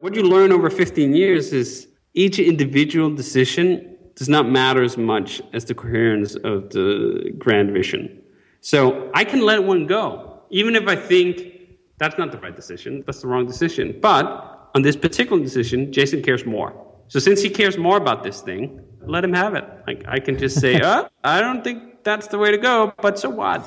What you learn over 15 years is each individual decision does not matter as much as the coherence of the grand vision. So I can let one go, even if I think that's not the right decision, that's the wrong decision. But on this particular decision, Jason cares more. So since he cares more about this thing, let him have it. Like I can just say, "Uh, I don't think that's the way to go, but so what?"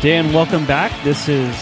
Dan, welcome back. This is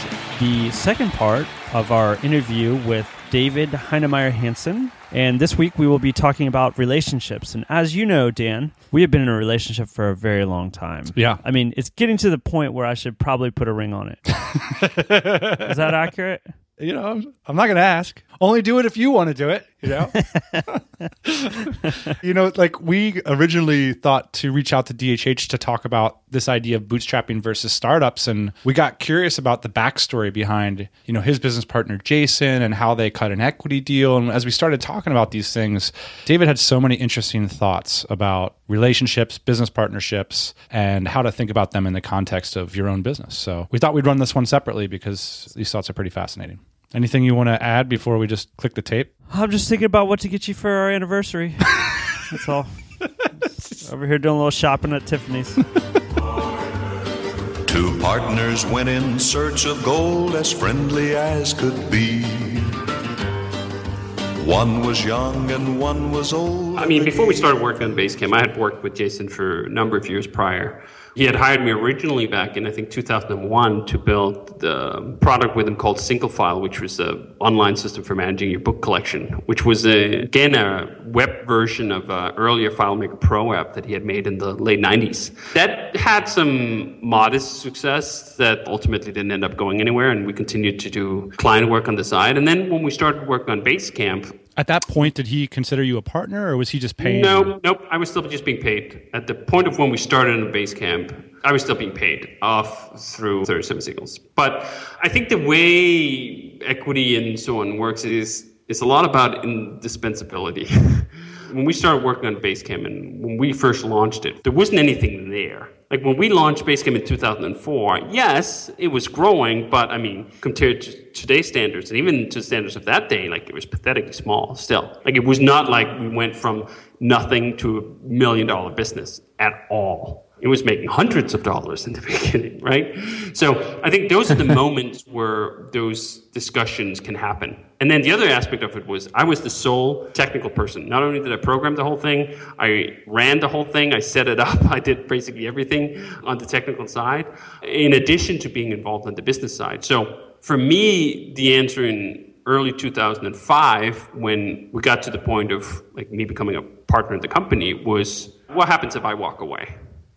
the second part of our interview with David Heinemeier Hansson. And this week we will be talking about relationships. And as you know, Dan, we have been in a relationship for a very long time. Yeah. I mean, it's getting to the point where I should probably put a ring on it. is that accurate? You know, I'm, I'm not going to ask. Only do it if you want to do it, you know? you know, like we originally thought to reach out to DHH to talk about this idea of bootstrapping versus startups. And we got curious about the backstory behind, you know, his business partner, Jason, and how they cut an equity deal. And as we started talking about these things, David had so many interesting thoughts about relationships, business partnerships, and how to think about them in the context of your own business. So we thought we'd run this one separately because these thoughts are pretty fascinating. Anything you want to add before we just click the tape? I'm just thinking about what to get you for our anniversary. That's all. Just over here doing a little shopping at Tiffany's. Two partners went in search of gold as friendly as could be. One was young and one was old. I mean, before we started working on Basecamp, I had worked with Jason for a number of years prior. He had hired me originally back in, I think, 2001 to build the product with him called Singlefile, which was an online system for managing your book collection, which was, a, again, a web version of an earlier FileMaker Pro app that he had made in the late 90s. That had some modest success that ultimately didn't end up going anywhere, and we continued to do client work on the side. And then when we started working on Basecamp, At that point, did he consider you a partner or was he just paying? no, nope. I was still just being paid. At the point of when we started in Basecamp, I was still being paid off through 37 Signals. But I think the way equity and so on works is it's a lot about indispensability. when we started working on Basecamp and when we first launched it, there wasn't anything there. Like when we launched Basecamp in 2004, yes, it was growing, but I mean, compared to today's standards and even to standards of that day, like it was pathetically small still. Like it was not like we went from nothing to a million dollar business at all. It was making hundreds of dollars in the beginning, right? So I think those are the moments where those discussions can happen. And then the other aspect of it was I was the sole technical person. Not only did I program the whole thing, I ran the whole thing, I set it up, I did basically everything on the technical side, in addition to being involved on the business side. So for me, the answer in early 2005, when we got to the point of like me becoming a partner in the company, was what happens if I walk away,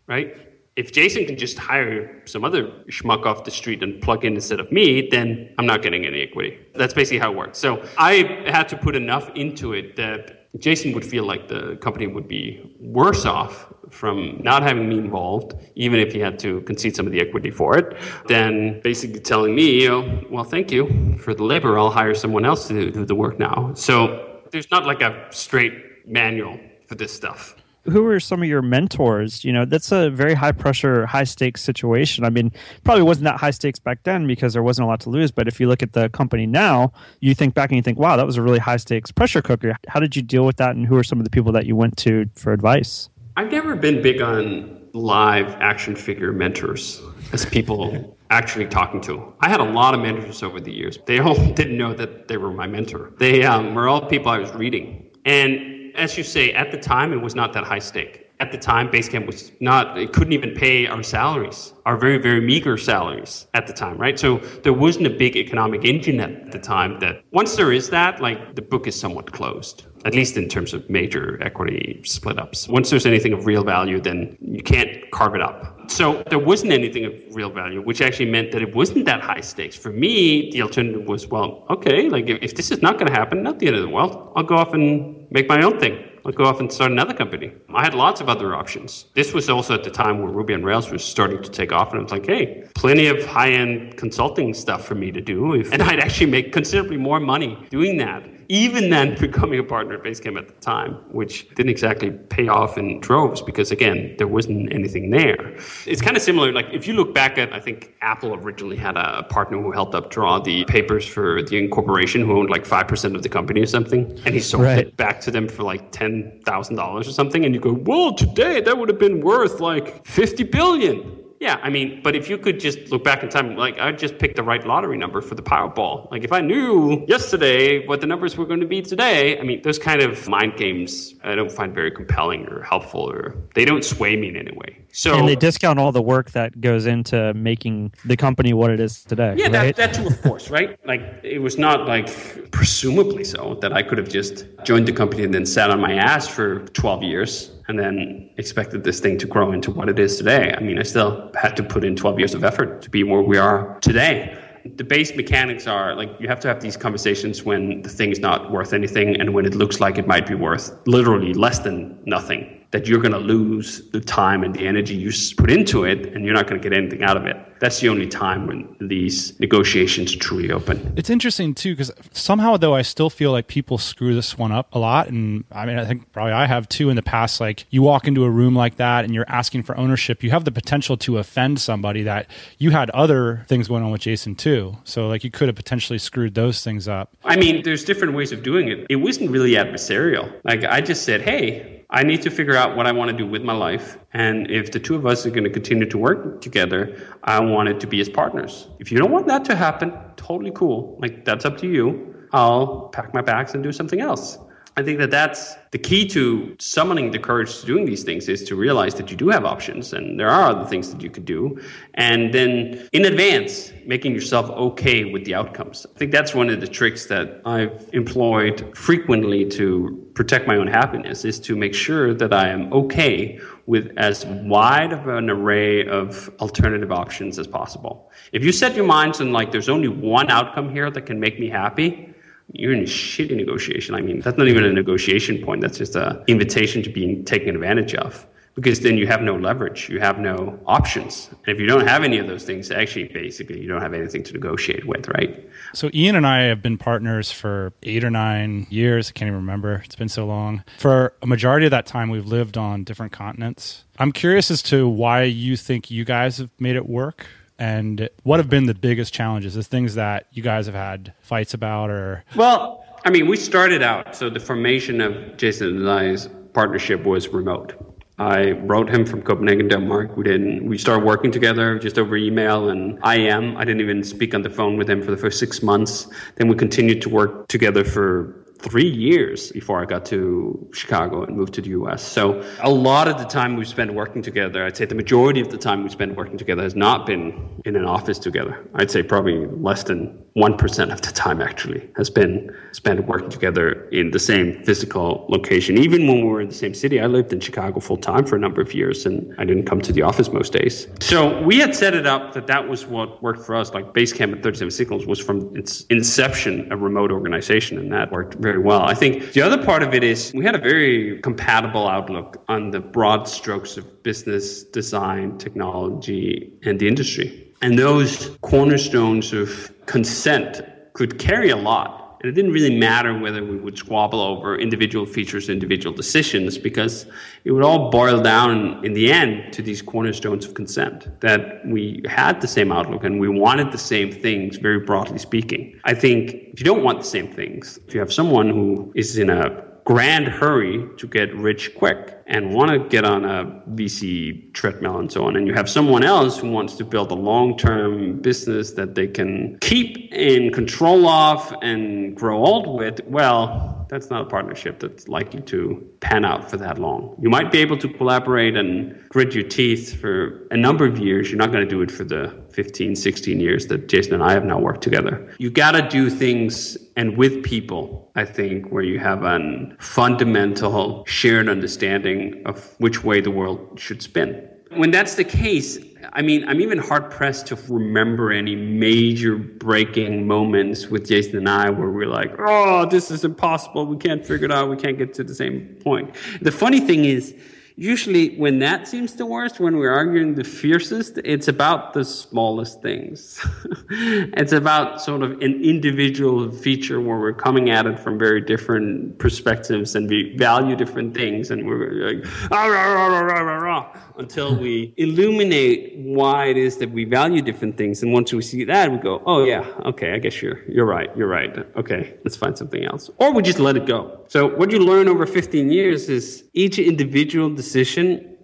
right? If Jason can just hire some other schmuck off the street and plug in instead of me, then I'm not getting any equity. That's basically how it works. So I had to put enough into it that Jason would feel like the company would be worse off from not having me involved, even if he had to concede some of the equity for it, than basically telling me, you know, well, thank you for the labor. I'll hire someone else to do the work now. So there's not like a straight manual for this stuff who were some of your mentors? You know, that's a very high pressure, high stakes situation. I mean, probably wasn't that high stakes back then because there wasn't a lot to lose. But if you look at the company now, you think back and you think, wow, that was a really high stakes pressure cooker. How did you deal with that? And who are some of the people that you went to for advice? I've never been big on live action figure mentors as people actually talking to. I had a lot of mentors over the years. They all didn't know that they were my mentor. They um, were all people I was reading. And as you say, at the time, it was not that high stake. At the time, Basecamp was not, it couldn't even pay our salaries, our very, very meager salaries at the time, right? So there wasn't a big economic engine at the time that once there is that, like the book is somewhat closed, at least in terms of major equity split ups. Once there's anything of real value, then you can't carve it up. so there wasn't anything of real value, which actually meant that it wasn't that high stakes. For me, the alternative was, well, okay, like if, if this is not going to happen, not the end of the world. I'll go off and make my own thing. I'll go off and start another company. I had lots of other options. This was also at the time where Ruby on Rails was starting to take off, and I was like, hey, plenty of high end consulting stuff for me to do. And I'd actually make considerably more money doing that even then becoming a partner at Basecamp at the time, which didn't exactly pay off in droves because again, there wasn't anything there. It's kind of similar, like if you look back at, I think Apple originally had a partner who helped up draw the papers for the incorporation who owned like 5% of the company or something. And he sold right. it back to them for like $10,000 or something. And you go, well, today that would have been worth like 50 billion. Yeah, I mean, but if you could just look back in time, like I'd just pick the right lottery number for the Powerball. Like if I knew yesterday what the numbers were going to be today, I mean, those kind of mind games I don't find very compelling or helpful, or they don't sway me in any way. So and they discount all the work that goes into making the company what it is today. Yeah, right? that, that too, of course, right? Like it was not like presumably so that I could have just joined the company and then sat on my ass for 12 years and then expected this thing to grow into what it is today. I mean, I still had to put in 12 years of effort to be where we are today. The base mechanics are like you have to have these conversations when the thing is not worth anything and when it looks like it might be worth literally less than nothing that you're going to lose the time and the energy you put into it and you're not going to get anything out of it. That's the only time when these negotiations truly open. It's interesting too because somehow though I still feel like people screw this one up a lot and I mean I think probably I have too in the past like you walk into a room like that and you're asking for ownership you have the potential to offend somebody that you had other things going on with Jason too. So like you could have potentially screwed those things up. I mean there's different ways of doing it. It wasn't really adversarial. Like I just said, "Hey, I need to figure out what I want to do with my life. And if the two of us are going to continue to work together, I want it to be as partners. If you don't want that to happen, totally cool. Like, that's up to you. I'll pack my bags and do something else. I think that that's the key to summoning the courage to doing these things is to realize that you do have options and there are other things that you could do. And then in advance, making yourself okay with the outcomes. I think that's one of the tricks that I've employed frequently to protect my own happiness is to make sure that I am okay with as wide of an array of alternative options as possible. If you set your minds on like there's only one outcome here that can make me happy, you're in a shitty negotiation. I mean, that's not even a negotiation point. That's just an invitation to being taken advantage of. Because then you have no leverage, you have no options. And if you don't have any of those things, actually, basically, you don't have anything to negotiate with, right? So, Ian and I have been partners for eight or nine years. I can't even remember. It's been so long. For a majority of that time, we've lived on different continents. I'm curious as to why you think you guys have made it work and what have been the biggest challenges? The things that you guys have had fights about or? Well i mean we started out so the formation of jason and i's partnership was remote. I wrote him from copenhagen denmark. We didn't we started working together just over email and im i didn't even speak on the phone with him for the first six months. Then we continued to work together for three years before I got to Chicago and moved to the US. So a lot of the time we spent working together, I'd say the majority of the time we spent working together has not been in an office together. I'd say probably less than 1% of the time actually has been spent working together in the same physical location. Even when we were in the same city, I lived in Chicago full time for a number of years and I didn't come to the office most days. So we had set it up that that was what worked for us. Like Basecamp at 37 Signals was from its inception a remote organization and that worked very well. I think the other part of it is we had a very compatible outlook on the broad strokes of business, design, technology, and the industry. And those cornerstones of consent could carry a lot. And it didn't really matter whether we would squabble over individual features, individual decisions, because it would all boil down in the end to these cornerstones of consent that we had the same outlook and we wanted the same things, very broadly speaking. I think if you don't want the same things, if you have someone who is in a grand hurry to get rich quick and want to get on a VC treadmill and so on, and you have someone else who wants to build a long term business that they can keep in control of and grow old with, well, that's not a partnership that's likely to pan out for that long. You might be able to collaborate and grit your teeth for a number of years. You're not going to do it for the 15, 16 years that Jason and I have now worked together. You got to do things and with people, I think, where you have a fundamental shared understanding of which way the world should spin. When that's the case, I mean, I'm even hard pressed to remember any major breaking moments with Jason and I where we're like, oh, this is impossible. We can't figure it out. We can't get to the same point. The funny thing is, usually when that seems the worst, when we're arguing the fiercest, it's about the smallest things. it's about sort of an individual feature where we're coming at it from very different perspectives and we value different things and we're like, ah, rah, rah, rah, rah, until we illuminate why it is that we value different things. And once we see that, we go, oh yeah, okay, I guess you're, you're right, you're right. Okay, let's find something else. Or we just let it go. So what you learn over 15 years is each individual decision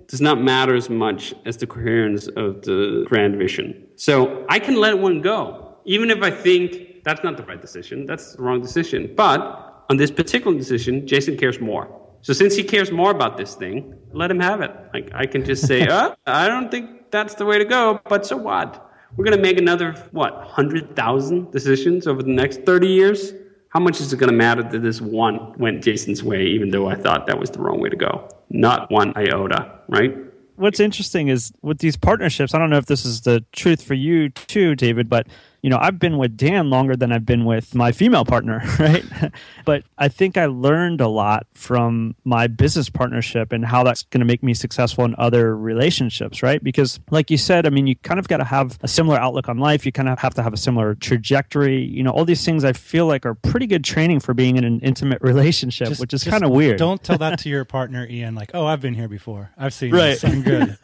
does not matter as much as the coherence of the grand vision. So I can let one go, even if I think that's not the right decision, that's the wrong decision. But on this particular decision, Jason cares more. So since he cares more about this thing, let him have it. Like I can just say, oh, I don't think that's the way to go, but so what? We're going to make another, what, 100,000 decisions over the next 30 years? How much is it going to matter that this one went Jason's way, even though I thought that was the wrong way to go? Not one iota, right? What's interesting is with these partnerships, I don't know if this is the truth for you too, David, but you know, I've been with Dan longer than I've been with my female partner, right? but I think I learned a lot from my business partnership and how that's going to make me successful in other relationships, right? Because, like you said, I mean, you kind of got to have a similar outlook on life. You kind of have to have a similar trajectory. You know, all these things I feel like are pretty good training for being in an intimate relationship, Just- which is kind of weird. Don't tell that to your partner, Ian. Like, oh, I've been here before. I've seen Right. this. I'm good.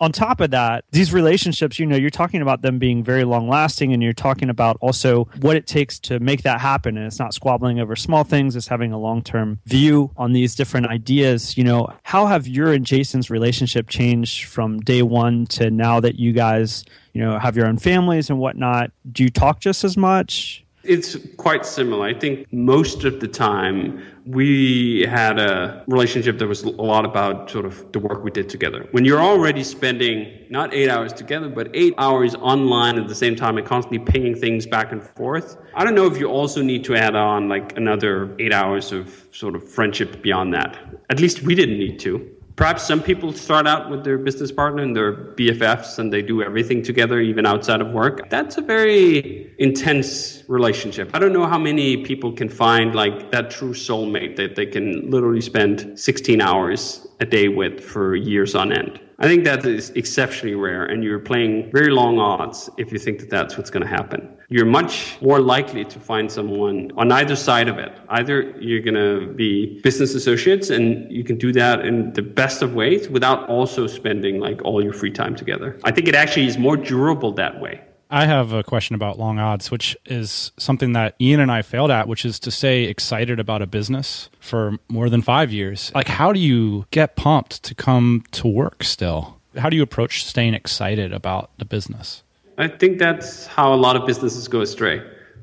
on top of that, these relationships, you know, you're talking about them being very long lasting and you're talking about also what it takes to make that happen. And it's not squabbling over small things, it's having a long term view on these different ideas. You know, how have your and Jason's relationship changed from day one to now that you guys, you know, have your own families and whatnot? Do you talk just as much? It's quite similar. I think most of the time we had a relationship that was a lot about sort of the work we did together. When you're already spending not eight hours together, but eight hours online at the same time and constantly pinging things back and forth, I don't know if you also need to add on like another eight hours of sort of friendship beyond that. At least we didn't need to. Perhaps some people start out with their business partner and their BFFs and they do everything together, even outside of work. That's a very intense relationship. I don't know how many people can find like that true soulmate that they can literally spend 16 hours a day with for years on end. I think that is exceptionally rare, and you're playing very long odds if you think that that's what's going to happen. You're much more likely to find someone on either side of it. Either you're going to be business associates, and you can do that in the best of ways without also spending like all your free time together. I think it actually is more durable that way. I have a question about long odds, which is something that Ian and I failed at, which is to stay excited about a business for more than five years. Like, how do you get pumped to come to work still? How do you approach staying excited about the business? I think that's how a lot of businesses go astray.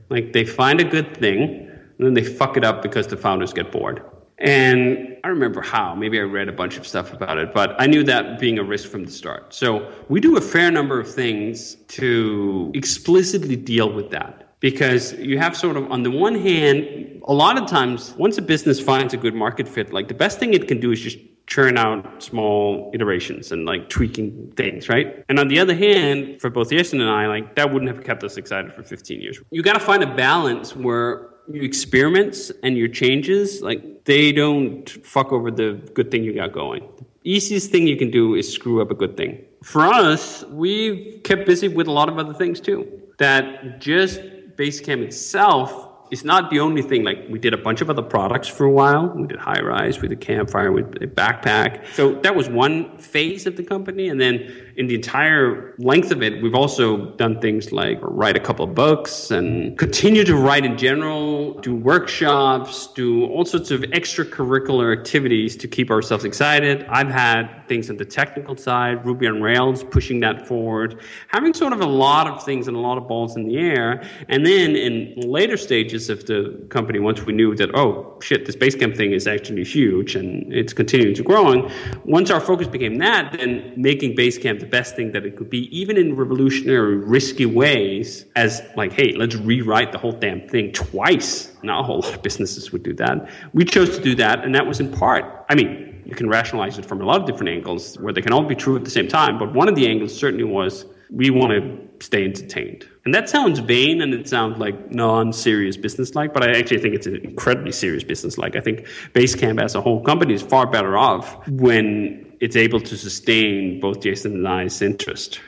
Like they find a good thing, and then they fuck it up because the founders get bored. And I remember how. Maybe I read a bunch of stuff about it, but I knew that being a risk from the start. So we do a fair number of things to explicitly deal with that. Because you have sort of, on the one hand, a lot of times, once a business finds a good market fit, like the best thing it can do is just churn out small iterations and like tweaking things, right? And on the other hand, for both Jason and I, like that wouldn't have kept us excited for 15 years. You got to find a balance where your experiments and your changes, like they don't fuck over the good thing you got going. The easiest thing you can do is screw up a good thing. For us, we've kept busy with a lot of other things too. That just Basecamp itself is not the only thing. Like we did a bunch of other products for a while. We did Highrise, we did campfire, we did backpack. So that was one phase of the company. And then in the entire length of it, we've also done things like write a couple of books and continue to write in general, do workshops, do all sorts of extracurricular activities to keep ourselves excited. I've had things on the technical side, Ruby on Rails, pushing that forward, having sort of a lot of things and a lot of balls in the air. And then in later stages of the company, once we knew that, oh shit, this Basecamp thing is actually huge and it's continuing to growing, once our focus became that, then making Basecamp the best thing that it could be, even in revolutionary, risky ways, as like, hey, let's rewrite the whole damn thing twice. Not a whole lot of businesses would do that. We chose to do that, and that was in part, I mean, you can rationalize it from a lot of different angles where they can all be true at the same time. But one of the angles certainly was we want to stay entertained. And that sounds vain and it sounds like non serious business like, but I actually think it's an incredibly serious business like. I think Basecamp as a whole company is far better off when it's able to sustain both Jason and I's interest.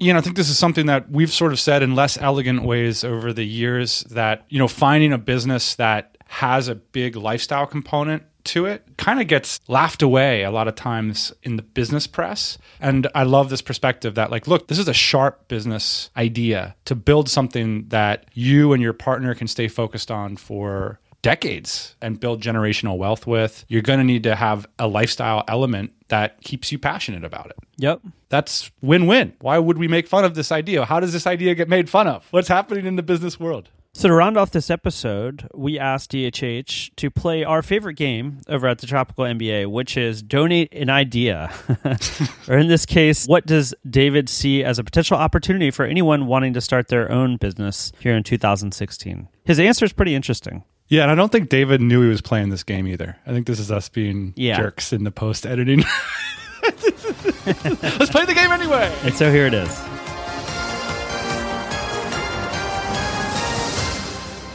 Ian, I think this is something that we've sort of said in less elegant ways over the years that, you know, finding a business that has a big lifestyle component to it kind of gets laughed away a lot of times in the business press. And I love this perspective that, like, look, this is a sharp business idea to build something that you and your partner can stay focused on for decades and build generational wealth with. You're going to need to have a lifestyle element that keeps you passionate about it. Yep. That's win win. Why would we make fun of this idea? How does this idea get made fun of? What's happening in the business world? So to round off this episode, we asked DHH to play our favorite game over at the Tropical MBA, which is donate an idea. or in this case, what does David see as a potential opportunity for anyone wanting to start their own business here in 2016? His answer is pretty interesting. Yeah, and I don't think David knew he was playing this game either. I think this is us being Yeah. jerks in the post editing. Let's play the game anyway. And so here it is.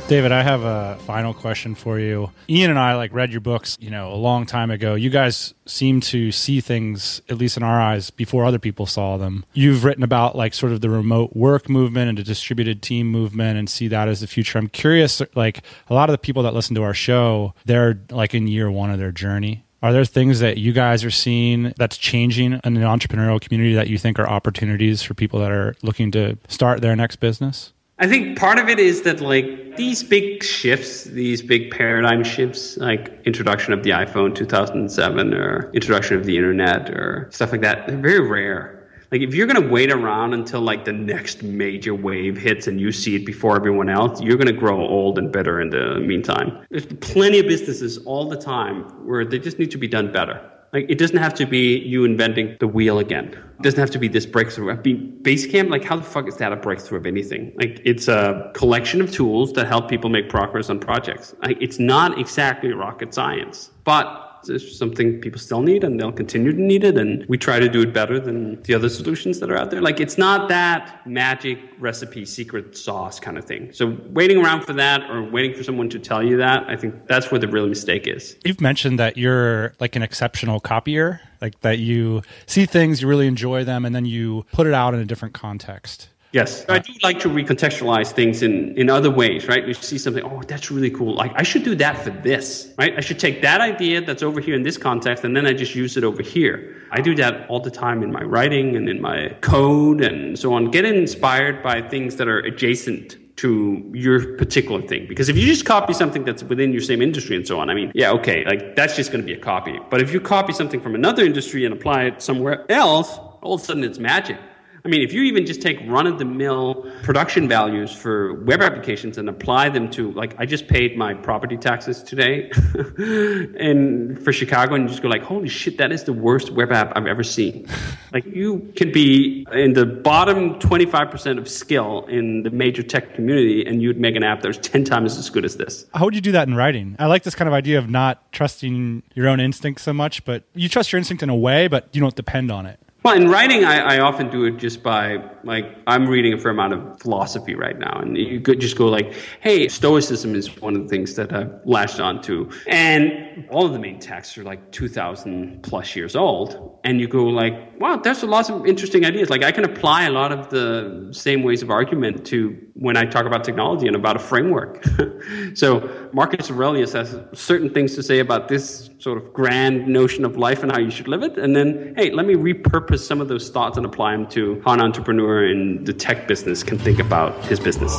David, I have a final question for you. Ian and I like read your books, you know, a long time ago. You guys seem to see things, at least in our eyes, before other people saw them. You've written about like sort of the remote work movement and the distributed team movement and see that as the future. I'm curious, like a lot of the people that listen to our show, they're like in year one of their journey. Are there things that you guys are seeing that's changing in the entrepreneurial community that you think are opportunities for people that are looking to start their next business? I think part of it is that like these big shifts, these big paradigm shifts, like introduction of the iPhone 2007 or introduction of the internet or stuff like that, they're very rare. Like if you're gonna wait around until like the next major wave hits and you see it before everyone else, you're gonna grow old and bitter in the meantime. There's plenty of businesses all the time where they just need to be done better. Like it doesn't have to be you inventing the wheel again. It doesn't have to be this breakthrough. I mean, Basecamp, like how the fuck is that a breakthrough of anything? Like it's a collection of tools that help people make progress on projects. Like it's not exactly rocket science, but it's something people still need and they'll continue to need it and we try to do it better than the other solutions that are out there. Like it's not that magic recipe secret sauce kind of thing. So waiting around for that or waiting for someone to tell you that i think that's where the real mistake is. You've mentioned that you're like an exceptional copier, like that you see things, you really enjoy them, and then you put it out in a different context. Yes, I do like to recontextualize things in, in other ways, right? You see something, oh, that's really cool. Like, I should do that for this, right? I should take that idea that's over here in this context and then I just use it over here. I do that all the time in my writing and in my code and so on. Get inspired by things that are adjacent to your particular thing. Because if you just copy something that's within your same industry and so on, I mean, yeah, okay, like that's just going to be a copy. But if you copy something from another industry and apply it somewhere else, all of a sudden it's magic. I mean, if you even just take run of the mill production values for web applications and apply them to, like, I just paid my property taxes today and for Chicago, and you just go, like, holy shit, that is the worst web app I've ever seen. like, you could be in the bottom 25% of skill in the major tech community, and you'd make an app that was 10 times as good as this. How would you do that in writing? I like this kind of idea of not trusting your own instinct so much, but you trust your instinct in a way, but you don't depend on it. Well, in writing, I, I often do it just by like I'm reading a fair amount of philosophy right now, and you could just go like, "Hey, Stoicism is one of the things that I've latched onto," and all of the main texts are like 2,000 plus years old, and you go like, "Wow, there's a lot of interesting ideas." Like I can apply a lot of the same ways of argument to when I talk about technology and about a framework. so Marcus Aurelius has certain things to say about this sort of grand notion of life and how you should live it, and then hey, let me repurpose some of those thoughts and apply them to how an entrepreneur in the tech business can think about his business.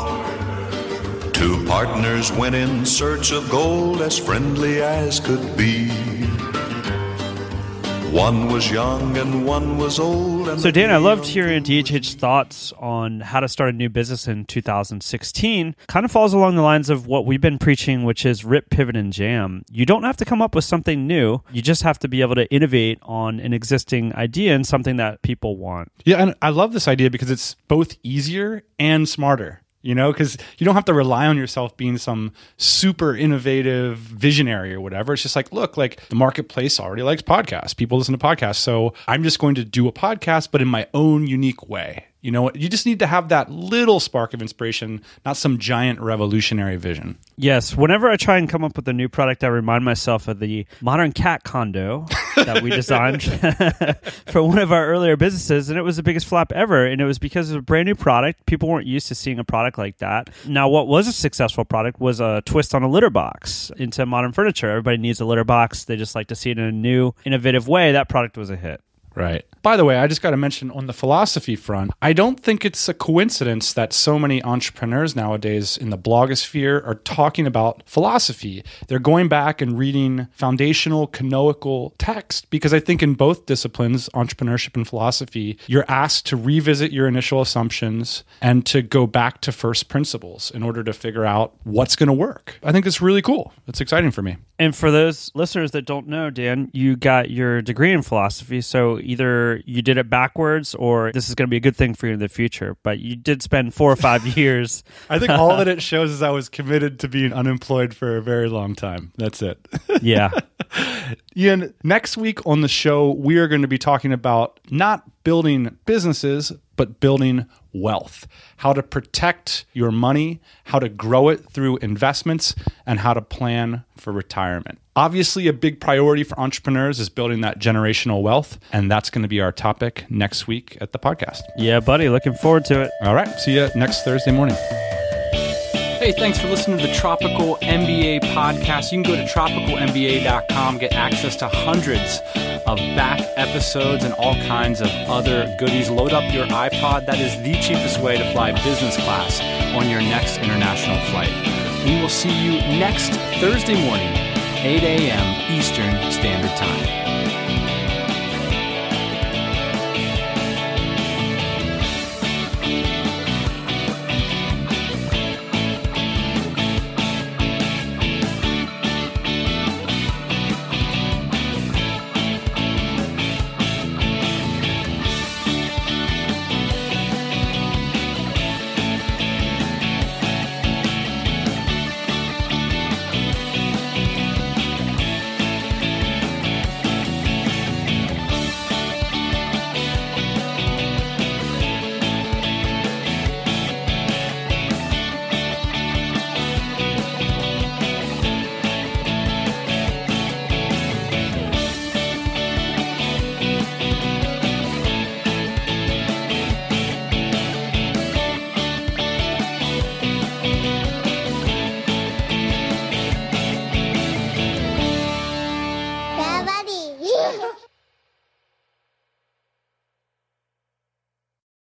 Two partners went in search of gold as friendly as could be. One was young and one was old. And So, Dan, I loved hearing DHH's thoughts on how to start a new business in 2016. Kind of falls along the lines of what we've been preaching, which is rip, pivot, and jam. You don't have to come up with something new. You just have to be able to innovate on an existing idea and something that people want. Yeah, and I love this idea because it's both easier and smarter. You know, because you don't have to rely on yourself being some super innovative visionary or whatever. It's just like, look, like the marketplace already likes podcasts. People listen to podcasts. So I'm just going to do a podcast, but in my own unique way. You know, what? you just need to have that little spark of inspiration, not some giant revolutionary vision. Yes. Whenever I try and come up with a new product, I remind myself of the modern cat condo that we designed for one of our earlier businesses. And it was the biggest flop ever. And it was because of a brand new product. People weren't used to seeing a product like that. Now, what was a successful product was a twist on a litter box into modern furniture. Everybody needs a litter box. They just like to see it in a new, innovative way. That product was a hit. Right. By the way, I just got to mention on the philosophy front, I don't think it's a coincidence that so many entrepreneurs nowadays in the blogosphere are talking about philosophy. They're going back and reading foundational canonical text because I think in both disciplines, entrepreneurship and philosophy, you're asked to revisit your initial assumptions and to go back to first principles in order to figure out what's going to work. I think it's really cool. It's exciting for me. And for those listeners that don't know, Dan, you got your degree in philosophy. So either you did it backwards or this is going to be a good thing for you in the future. But you did spend four or five years. I think all that it shows is I was committed to being unemployed for a very long time. That's it. yeah. Ian, next week on the show, we are going to be talking about not building businesses, but building wealth, how to protect your money, how to grow it through investments, and how to plan for retirement. Obviously, a big priority for entrepreneurs is building that generational wealth. And that's going to be our topic next week at the podcast. Yeah, buddy. Looking forward to it. All right. See you next Thursday morning. Hey, thanks for listening to the Tropical MBA podcast. You can go to tropicalmba.com, get access to hundreds of back episodes and all kinds of other goodies. Load up your iPod. That is the cheapest way to fly business class on your next international flight. We will see you next Thursday morning, 8 a.m. Eastern Standard Time.